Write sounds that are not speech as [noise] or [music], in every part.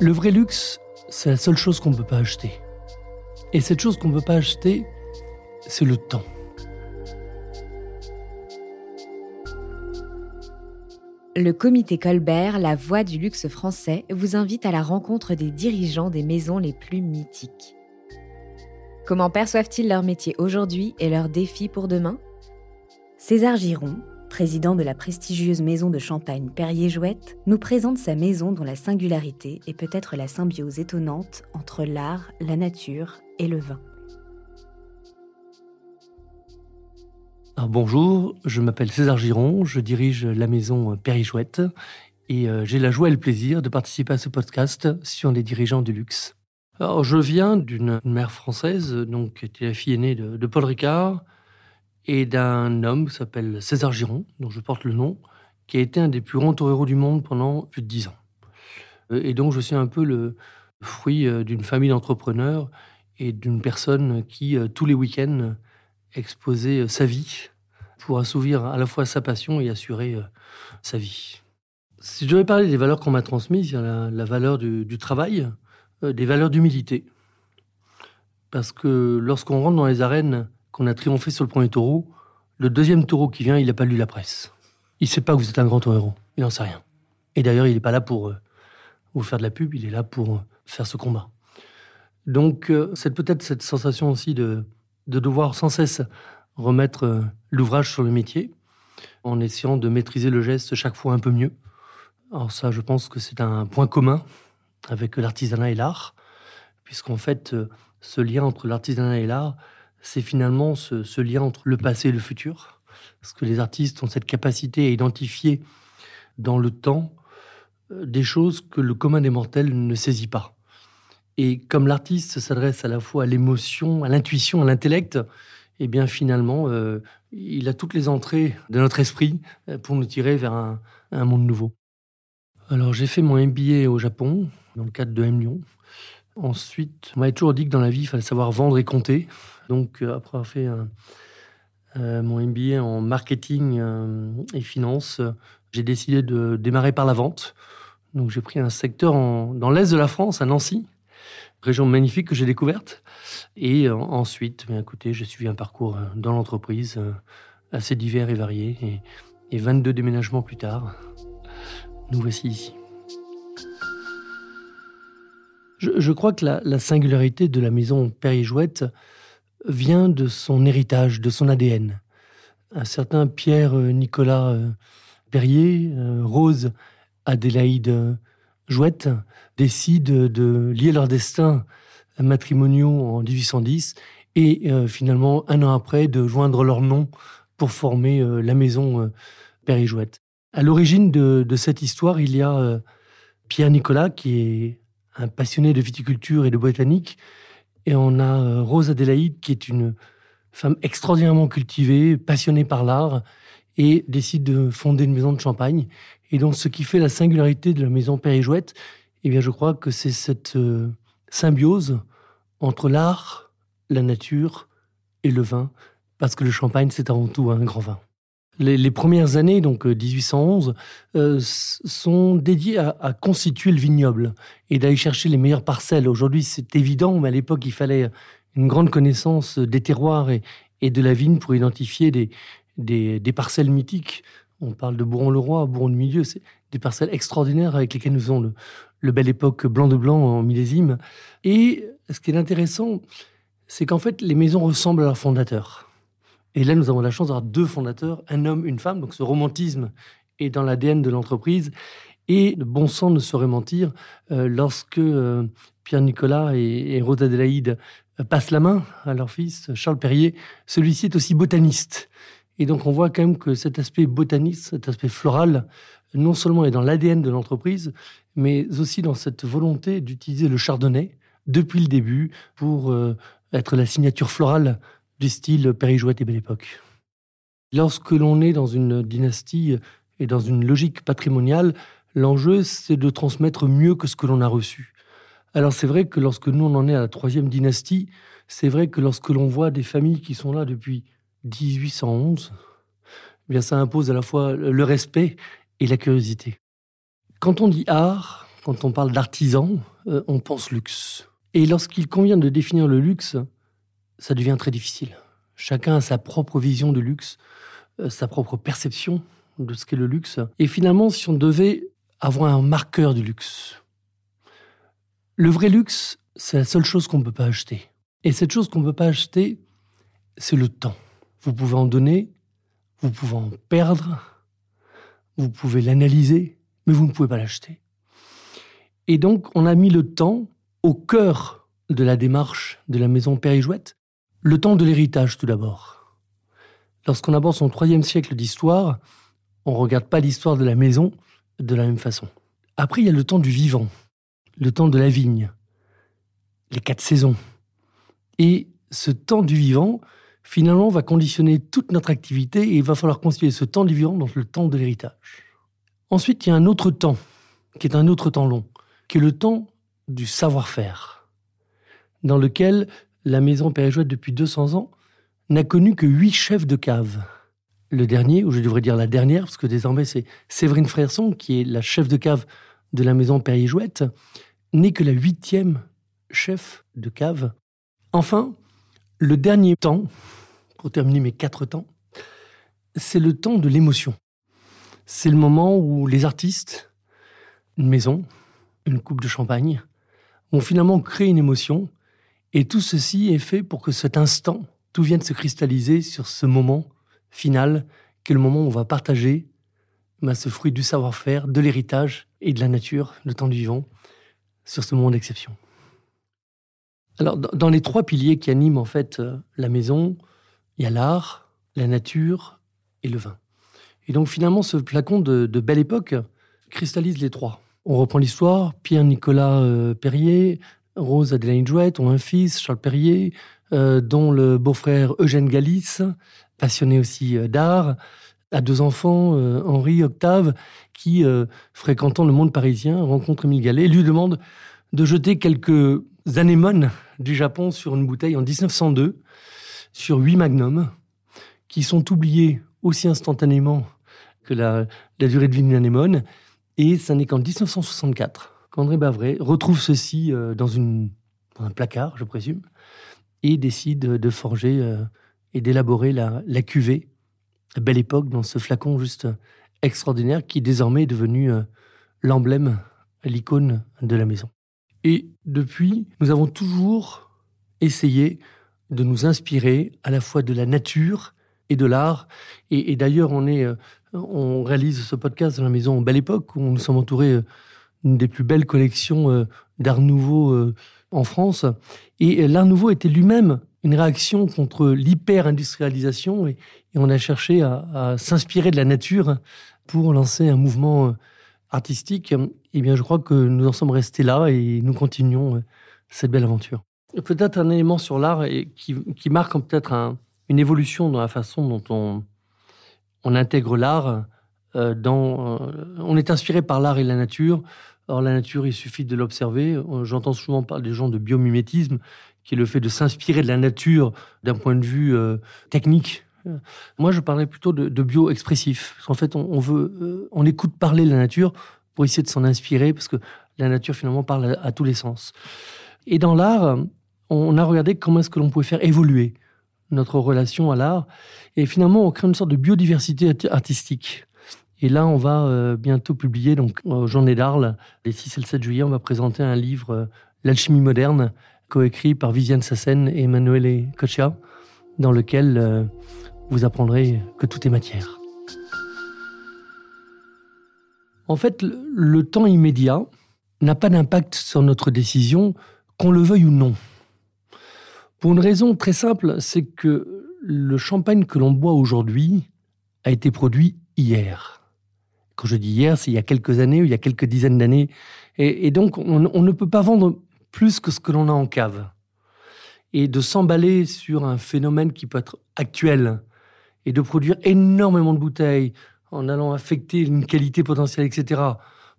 Le vrai luxe, c'est la seule chose qu'on ne peut pas acheter. Et cette chose qu'on ne peut pas acheter, c'est le temps. Le comité Colbert, la voix du luxe français, vous invite à la rencontre des dirigeants des maisons les plus mythiques. Comment perçoivent-ils leur métier aujourd'hui et leurs défis pour demain? César Giron, président de la prestigieuse maison de champagne Perrier-Jouette, nous présente sa maison dont la singularité est peut-être la symbiose étonnante entre l'art, la nature et le vin. bonjour, je m'appelle César Giron, je dirige la maison Perrier-Jouette et euh, j'ai la joie et le plaisir de participer à ce podcast sur les dirigeants du luxe. Je viens d'une mère française, donc qui était la fille aînée de Paul Ricard, et d'un homme qui s'appelle César Giron, dont je porte le nom, qui a été un des plus grands toreros du monde pendant plus de dix ans. Euh, et donc je suis un peu le fruit euh, d'une famille d'entrepreneurs et d'une personne qui, euh, tous les week-ends, exposait sa vie pour assouvir à la fois sa passion et assurer sa vie. Si je devais parler des valeurs qu'on m'a transmises, la, valeur du travail, des valeurs d'humilité. Parce que lorsqu'on rentre dans les arènes qu'on a triomphé sur le premier taureau, le deuxième taureau qui vient, il n'a pas lu la presse. Il ne sait pas que vous êtes un grand taureau. Il n'en sait rien. Et d'ailleurs, il n'est pas là pour euh, vous faire de la pub, il est là pour euh, faire ce combat. Donc, euh, c'est peut-être cette sensation aussi de, de devoir sans cesse remettre l'ouvrage sur le métier, en essayant de maîtriser le geste chaque fois un peu mieux. Alors ça, je pense que c'est un point commun avec l'artisanat et l'art, puisqu'en fait, ce lien entre l'artisanat et l'art, c'est finalement ce, lien entre le passé et le futur. Parce que les artistes ont cette capacité à identifier dans le temps euh, des choses que le commun des mortels ne saisit pas. Et comme l'artiste s'adresse à la fois à l'émotion, à l'intuition, à l'intellect, eh bien finalement, euh, il a toutes les entrées de notre esprit euh, pour nous tirer vers un, un monde nouveau. Alors j'ai fait mon MBA au Japon, dans le cadre de M Lyon. Ensuite, on m'avait toujours dit que dans la vie, il fallait savoir vendre et compter. Donc, euh, après avoir fait euh, mon MBA en marketing euh, et finance, j'ai décidé de démarrer par la vente. Donc, j'ai pris un secteur dans l'est de la France, à Nancy, région magnifique que j'ai découverte. Et ensuite, bien, écoutez, j'ai suivi un parcours dans l'entreprise assez divers et varié. Et, et 22 déménagements plus tard, nous voici ici. Je, crois que la, singularité de la maison Perrier-Jouette vient de son héritage, de son ADN. Un certain Pierre-Nicolas euh, Perrier, euh, Rose Adélaïde Jouette, décident de lier leur destin matrimoniaux en 1810 et euh, finalement, un an après, de joindre leur nom pour former la maison Perrier-Jouette. À l'origine de, de, cette histoire, il y a Pierre Nicolas, qui est un passionné de viticulture et de botanique. Et on a euh, Rose Adélaïde, qui est une femme extraordinairement cultivée, passionnée par l'art, et décide de fonder une maison de champagne. Et donc, ce qui fait la singularité de la maison Père et Jouette, eh bien, je crois que c'est cette euh, symbiose entre l'art, la nature et le vin, parce que le champagne, c'est avant tout un grand vin les, premières années, donc 1811, euh, euh, sont dédiées à, constituer le vignoble et d'aller chercher les meilleures parcelles. Aujourd'hui, c'est évident, mais à l'époque, il fallait une grande connaissance des terroirs et, de la vigne pour identifier des, des, parcelles mythiques. On parle de Bourron-le-Roi, Bourron-de-Milieu, c'est des parcelles extraordinaires avec lesquelles nous avons le, le belle époque blanc de blanc en millésime. Et ce qui est intéressant, c'est qu'en fait, les maisons ressemblent à leurs fondateurs. Et là, nous avons la chance d'avoir deux fondateurs, un homme, une femme. Donc ce romantisme est dans l'ADN de l'entreprise. Et le bon sang ne saurait mentir euh, lorsque euh, Pierre-Nicolas et, et Rose Adélaïde euh, passent la main à leur fils, Charles Perrier. Celui-ci est aussi botaniste. Et donc on voit quand même que cet aspect botaniste, cet aspect floral, non seulement est dans l'ADN de l'entreprise, mais aussi dans cette volonté d'utiliser le chardonnay depuis le début pour être la signature florale du style Périjouette et Belle Époque. Lorsque l'on est dans une dynastie et dans une logique patrimoniale, l'enjeu, c'est de transmettre mieux que ce que l'on a reçu. Alors c'est vrai que lorsque nous, on en est à la troisième dynastie, c'est vrai que lorsque l'on voit des familles qui sont là depuis 1811, eh bien ça impose à la fois le respect et la curiosité. Quand on dit art, quand on parle d'artisan, euh, on pense luxe. Et lorsqu'il convient de définir le luxe, ça devient très difficile. Chacun a sa propre vision de luxe, euh, sa propre perception de ce qu'est le luxe. Et finalement, si on devait avoir un marqueur du luxe, le vrai luxe, c'est la seule chose qu'on ne peut pas acheter. Et cette chose qu'on ne peut pas acheter, c'est le temps. Vous pouvez en donner, vous pouvez en perdre, vous pouvez l'analyser, mais vous ne pouvez pas l'acheter. Et donc, on a mis le temps au cœur de la démarche de la maison Périgouette, le temps de l'héritage tout d'abord. Lorsqu'on aborde son troisième siècle d'histoire, on ne regarde pas l'histoire de la maison de la même façon. Après, il y a le temps du vivant, le temps de la vigne, les quatre saisons. Et ce temps du vivant, finalement, va conditionner toute notre activité et il va falloir concilier ce temps du vivant dans le temps de l'héritage. Ensuite, il y a un autre temps, qui est un autre temps long, qui est le temps du savoir-faire, dans lequel la maison Pérégouette, depuis 200 ans, n'a connu que huit chefs de cave. Le dernier, ou je devrais dire la dernière, parce que désormais c'est Séverine Frerson, qui est la chef de cave de la maison Périgouette, n'est que la huitième chef de cave. Enfin, le dernier temps, pour terminer mes quatre temps, c'est le temps de l'émotion. C'est le moment où les artistes, une maison, une coupe de champagne, vont finalement créer une émotion. Et tout ceci est fait pour que cet instant, tout vienne se cristalliser sur ce moment final, qui est le moment où on va partager bah, ce fruit du savoir-faire, de l'héritage et de la nature, le temps du vivant, sur ce moment d'exception. Alors, dans les trois piliers qui animent en fait euh, la maison, il y a l'art, la nature et le vin. Et donc finalement, ce flacon de, belle époque cristallise les trois. On reprend l'histoire, Pierre-Nicolas euh, Perrier, Rose Adélaïde Jouette ont un fils, Charles Perrier, euh, dont le beau-frère Eugène Galis, passionné aussi d'art, a deux enfants, Henri, Octave, qui, fréquentant le monde parisien, rencontre Émile Gallet et lui demande de jeter quelques anémones du Japon sur une bouteille en 1902, sur huit magnums, qui sont oubliés aussi instantanément que la, durée de vie d'une anémone. Et ce n'est qu'en 1964 qu'André Bavray retrouve ceci euh, dans, un placard, je présume, et décide de forger euh, et d'élaborer la, cuvée, belle époque, dans ce flacon juste extraordinaire qui désormais est devenu euh, l'emblème, l'icône de la maison. Et depuis, nous avons toujours essayé de nous inspirer à la fois de la nature et de l'art. Et, d'ailleurs, on, on réalise ce podcast dans la maison Belle Époque, où nous sommes entourés euh, d'une des plus belles collections euh, d'art nouveau en France. Et l'art nouveau était lui-même une réaction contre l'hyper-industrialisation. Et, on a cherché à, s'inspirer de la nature pour lancer un mouvement artistique, eh bien, je crois que nous en sommes restés là et nous continuons euh, cette belle aventure. Peut-être un élément sur l'art qui, marque peut-être une évolution dans la façon dont on, intègre l'art. Euh, dans, euh, on est inspiré par l'art et la nature. Or, la nature, il suffit de l'observer. J'entends souvent parler des gens de biomimétisme, qui est le fait de s'inspirer de la nature d'un point de vue technique. Moi, je parlais plutôt de, bio-expressif. Parce qu'en fait, on, veut, on écoute parler la nature pour essayer de s'en inspirer, parce que la nature finalement parle à, tous les sens. Et dans l'art, on a regardé comment est-ce que l'on pouvait faire évoluer notre relation à l'art, et finalement on crée une sorte de biodiversité artistique. Et là, on va euh, bientôt publier, donc au Journée d'Arles, les 6 et le 7 juillet, on va présenter un livre, euh, L'alchimie moderne, coécrit par Viviane Sassen et Emanuele Coccia, dans lequel euh, vous apprendrez que tout est matière. En fait, le temps immédiat n'a pas d'impact sur notre décision, qu'on le veuille ou non. Pour une raison très simple, c'est que le champagne que l'on boit aujourd'hui a été produit hier. Quand je dis hier, c'est il y a quelques années ou il y a quelques dizaines d'années. Et, donc, on, ne peut pas vendre plus que ce que l'on a en cave. Et de s'emballer sur un phénomène qui peut être actuel et de produire énormément de bouteilles en allant affecter une qualité potentielle, etc.,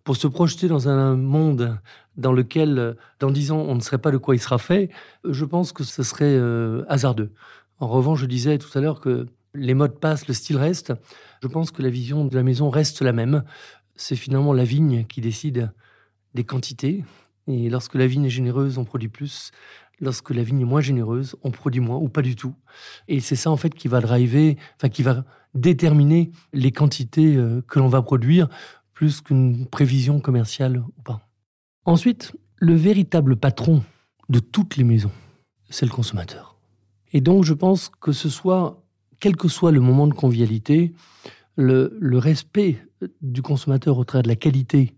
pour se projeter dans un monde dans lequel, dans dix ans, on ne saurait pas de quoi il sera fait, je pense que ce serait euh, hasardeux. En revanche, je disais tout à l'heure que les modes passent, le style reste. Je pense que la vision de la maison reste la même. C'est finalement la vigne qui décide des quantités. Et lorsque la vigne est généreuse, on produit plus. Lorsque la vigne est moins généreuse, on produit moins ou pas du tout. Et c'est ça en fait qui va driver, enfin qui va déterminer les quantités euh, que l'on va produire, plus qu'une prévision commerciale ou pas. Ensuite, le véritable patron de toutes les maisons, c'est le consommateur. Et donc je pense que ce soit, quel que soit le moment de convivialité, le, respect du consommateur au travers de la qualité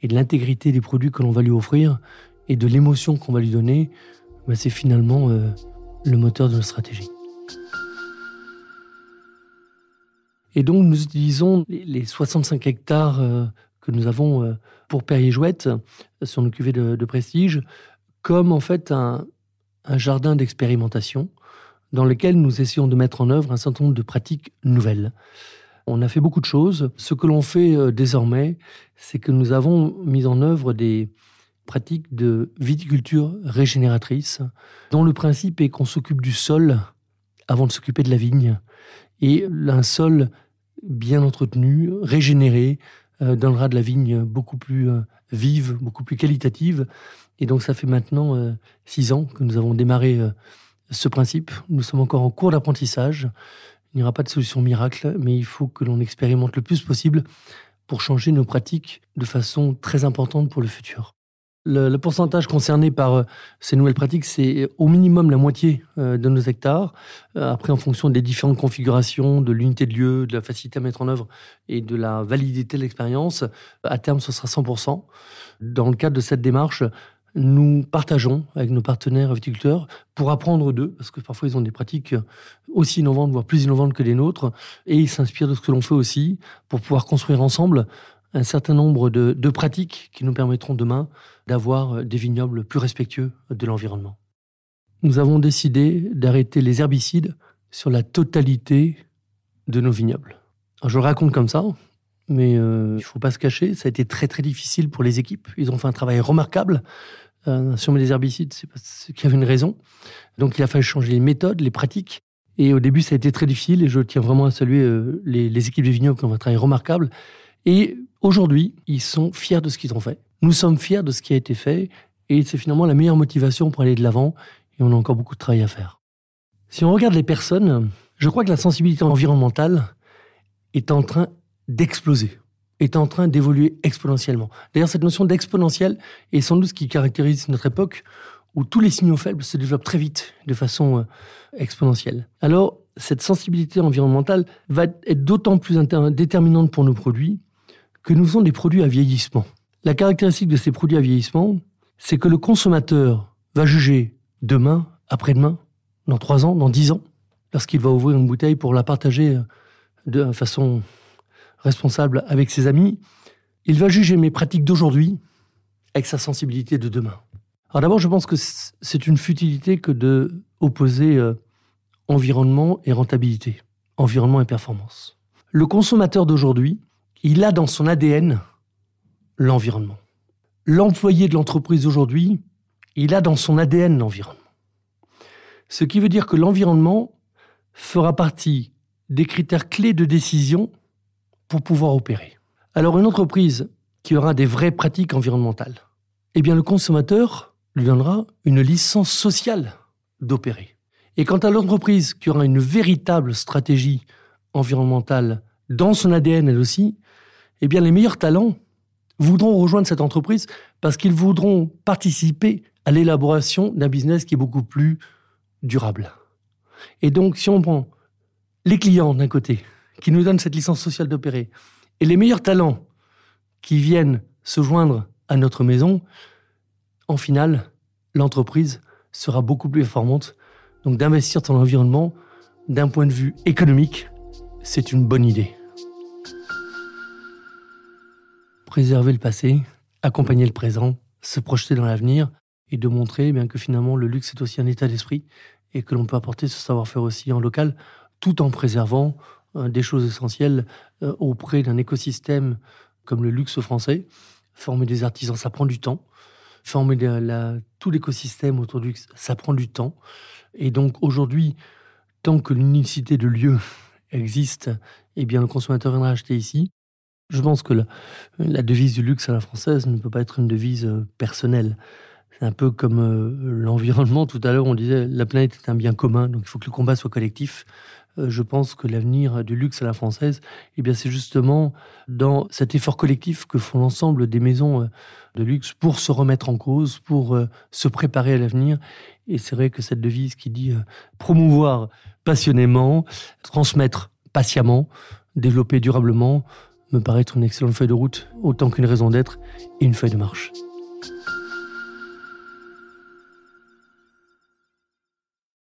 et de l'intégrité des produits que l'on va lui offrir et de l'émotion qu'on va lui donner, ben, c'est finalement euh, le moteur de notre stratégie. Et donc, nous utilisons les 65 hectares euh, que nous avons euh, pour Perrier-Jouette, son cuvée de, de, prestige, comme en fait un jardin d'expérimentation dans lequel nous essayons de mettre en œuvre un certain nombre de pratiques nouvelles. On a fait beaucoup de choses. Ce que l'on fait euh, désormais, c'est que nous avons mis en œuvre des pratiques de viticulture régénératrice, dont le principe est qu'on s'occupe du sol avant de s'occuper de la vigne. Et un sol bien entretenu, régénéré, euh, donnera de la vigne beaucoup plus euh, vive, beaucoup plus qualitative. Et donc ça fait maintenant six ans que nous avons démarré ce principe. Nous sommes encore en cours d'apprentissage. Il n'y aura pas de solution miracle, mais il faut que l'on expérimente le plus possible pour changer nos pratiques de façon très importante pour le futur. Le, pourcentage concerné par euh, ces nouvelles pratiques, c'est au minimum la moitié euh, de nos hectares. Euh, après, en fonction des différentes configurations, de l'unité de lieu, de la facilité à mettre en œuvre et de la validité de l'expérience, à terme, ce sera 100%. Dans le cadre de cette démarche, nous partageons avec nos partenaires viticulteurs pour apprendre d'eux, parce que parfois ils ont des pratiques aussi innovantes, voire plus innovantes que les nôtres, et ils s'inspirent de ce que l'on fait aussi pour pouvoir construire ensemble un certain nombre de, pratiques qui nous permettront demain d'avoir des vignobles plus respectueux de l'environnement. Nous avons décidé d'arrêter les herbicides sur la totalité de nos vignobles. je raconte comme ça, mais euh, il faut pas se cacher, ça a été très très difficile pour les équipes. Ils ont fait un travail remarquable. Euh, sur les herbicides, c'est parce qu'il y avait une raison. Donc il a fallu changer les méthodes, les pratiques. Et au début, ça a été très difficile et je tiens vraiment à saluer euh, les, équipes de vignobles qui ont fait un travail remarquable. Et aujourd'hui, ils sont fiers de ce qu'ils ont fait. Nous sommes fiers de ce qui a été fait et c'est finalement la meilleure motivation pour aller de l'avant et on a encore beaucoup de travail à faire. Si on regarde les personnes, je crois que la sensibilité environnementale est en train d'exploser, est en train d'évoluer exponentiellement. D'ailleurs, cette notion d'exponentiel est sans doute ce qui caractérise notre époque où tous les signaux faibles se développent très vite, de façon euh, exponentielle. Alors, cette sensibilité environnementale va être d'autant plus déterminante pour nos produits que nous faisons des produits à vieillissement. La caractéristique de ces produits à vieillissement, c'est que le consommateur va juger demain, après-demain, dans trois ans, dans dix ans, lorsqu'il va ouvrir une bouteille pour la partager euh, de façon responsable avec ses amis, il va juger mes pratiques d'aujourd'hui avec sa sensibilité de demain. Alors d'abord, je pense que c'est une futilité que de opposer euh, environnement et rentabilité, environnement et performance. Le consommateur d'aujourd'hui, il a dans son ADN l'environnement. L'employé de l'entreprise d'aujourd'hui, il a dans son ADN l'environnement. Ce qui veut dire que l'environnement fera partie des critères clés de décision pouvoir opérer. Alors une entreprise qui aura des vraies pratiques environnementales, eh bien le consommateur lui donnera une licence sociale d'opérer. Et quant à l'entreprise qui aura une véritable stratégie environnementale dans son ADN elle aussi, eh bien les meilleurs talents voudront rejoindre cette entreprise parce qu'ils voudront participer à l'élaboration d'un business qui est beaucoup plus durable. Et donc si on prend les clients d'un côté, qui nous donne cette licence sociale d'opérer, et les meilleurs talents qui viennent se joindre à notre maison, en finale, l'entreprise sera beaucoup plus performante. Donc d'investir dans l'environnement, d'un point de vue économique, c'est une bonne idée. Préserver le passé, accompagner le présent, se projeter dans l'avenir et de montrer eh bien que finalement le luxe est aussi un état d'esprit et que l'on peut apporter ce savoir-faire aussi en local tout en préservant des choses essentielles euh, auprès d'un écosystème comme le luxe français. Former des artisans, ça prend du temps. Former tout l'écosystème autour du luxe, ça prend du temps. Et donc aujourd'hui, tant que l'unicité de lieu [laughs] existe, eh bien le consommateur viendra acheter ici. Je pense que la, devise du luxe à la française ne peut pas être une devise euh, personnelle. Un peu comme euh, l'environnement. Tout à l'heure, on disait la planète est un bien commun, donc il faut que le combat soit collectif. Euh, je pense que l'avenir du luxe à la française, eh bien, c'est justement dans cet effort collectif que font l'ensemble des maisons de luxe pour se remettre en cause, pour se préparer à l'avenir. Et c'est vrai que cette devise qui dit promouvoir passionnément, transmettre patiemment, développer durablement, me paraît être une excellente feuille de route, autant qu'une raison d'être et une feuille de marche.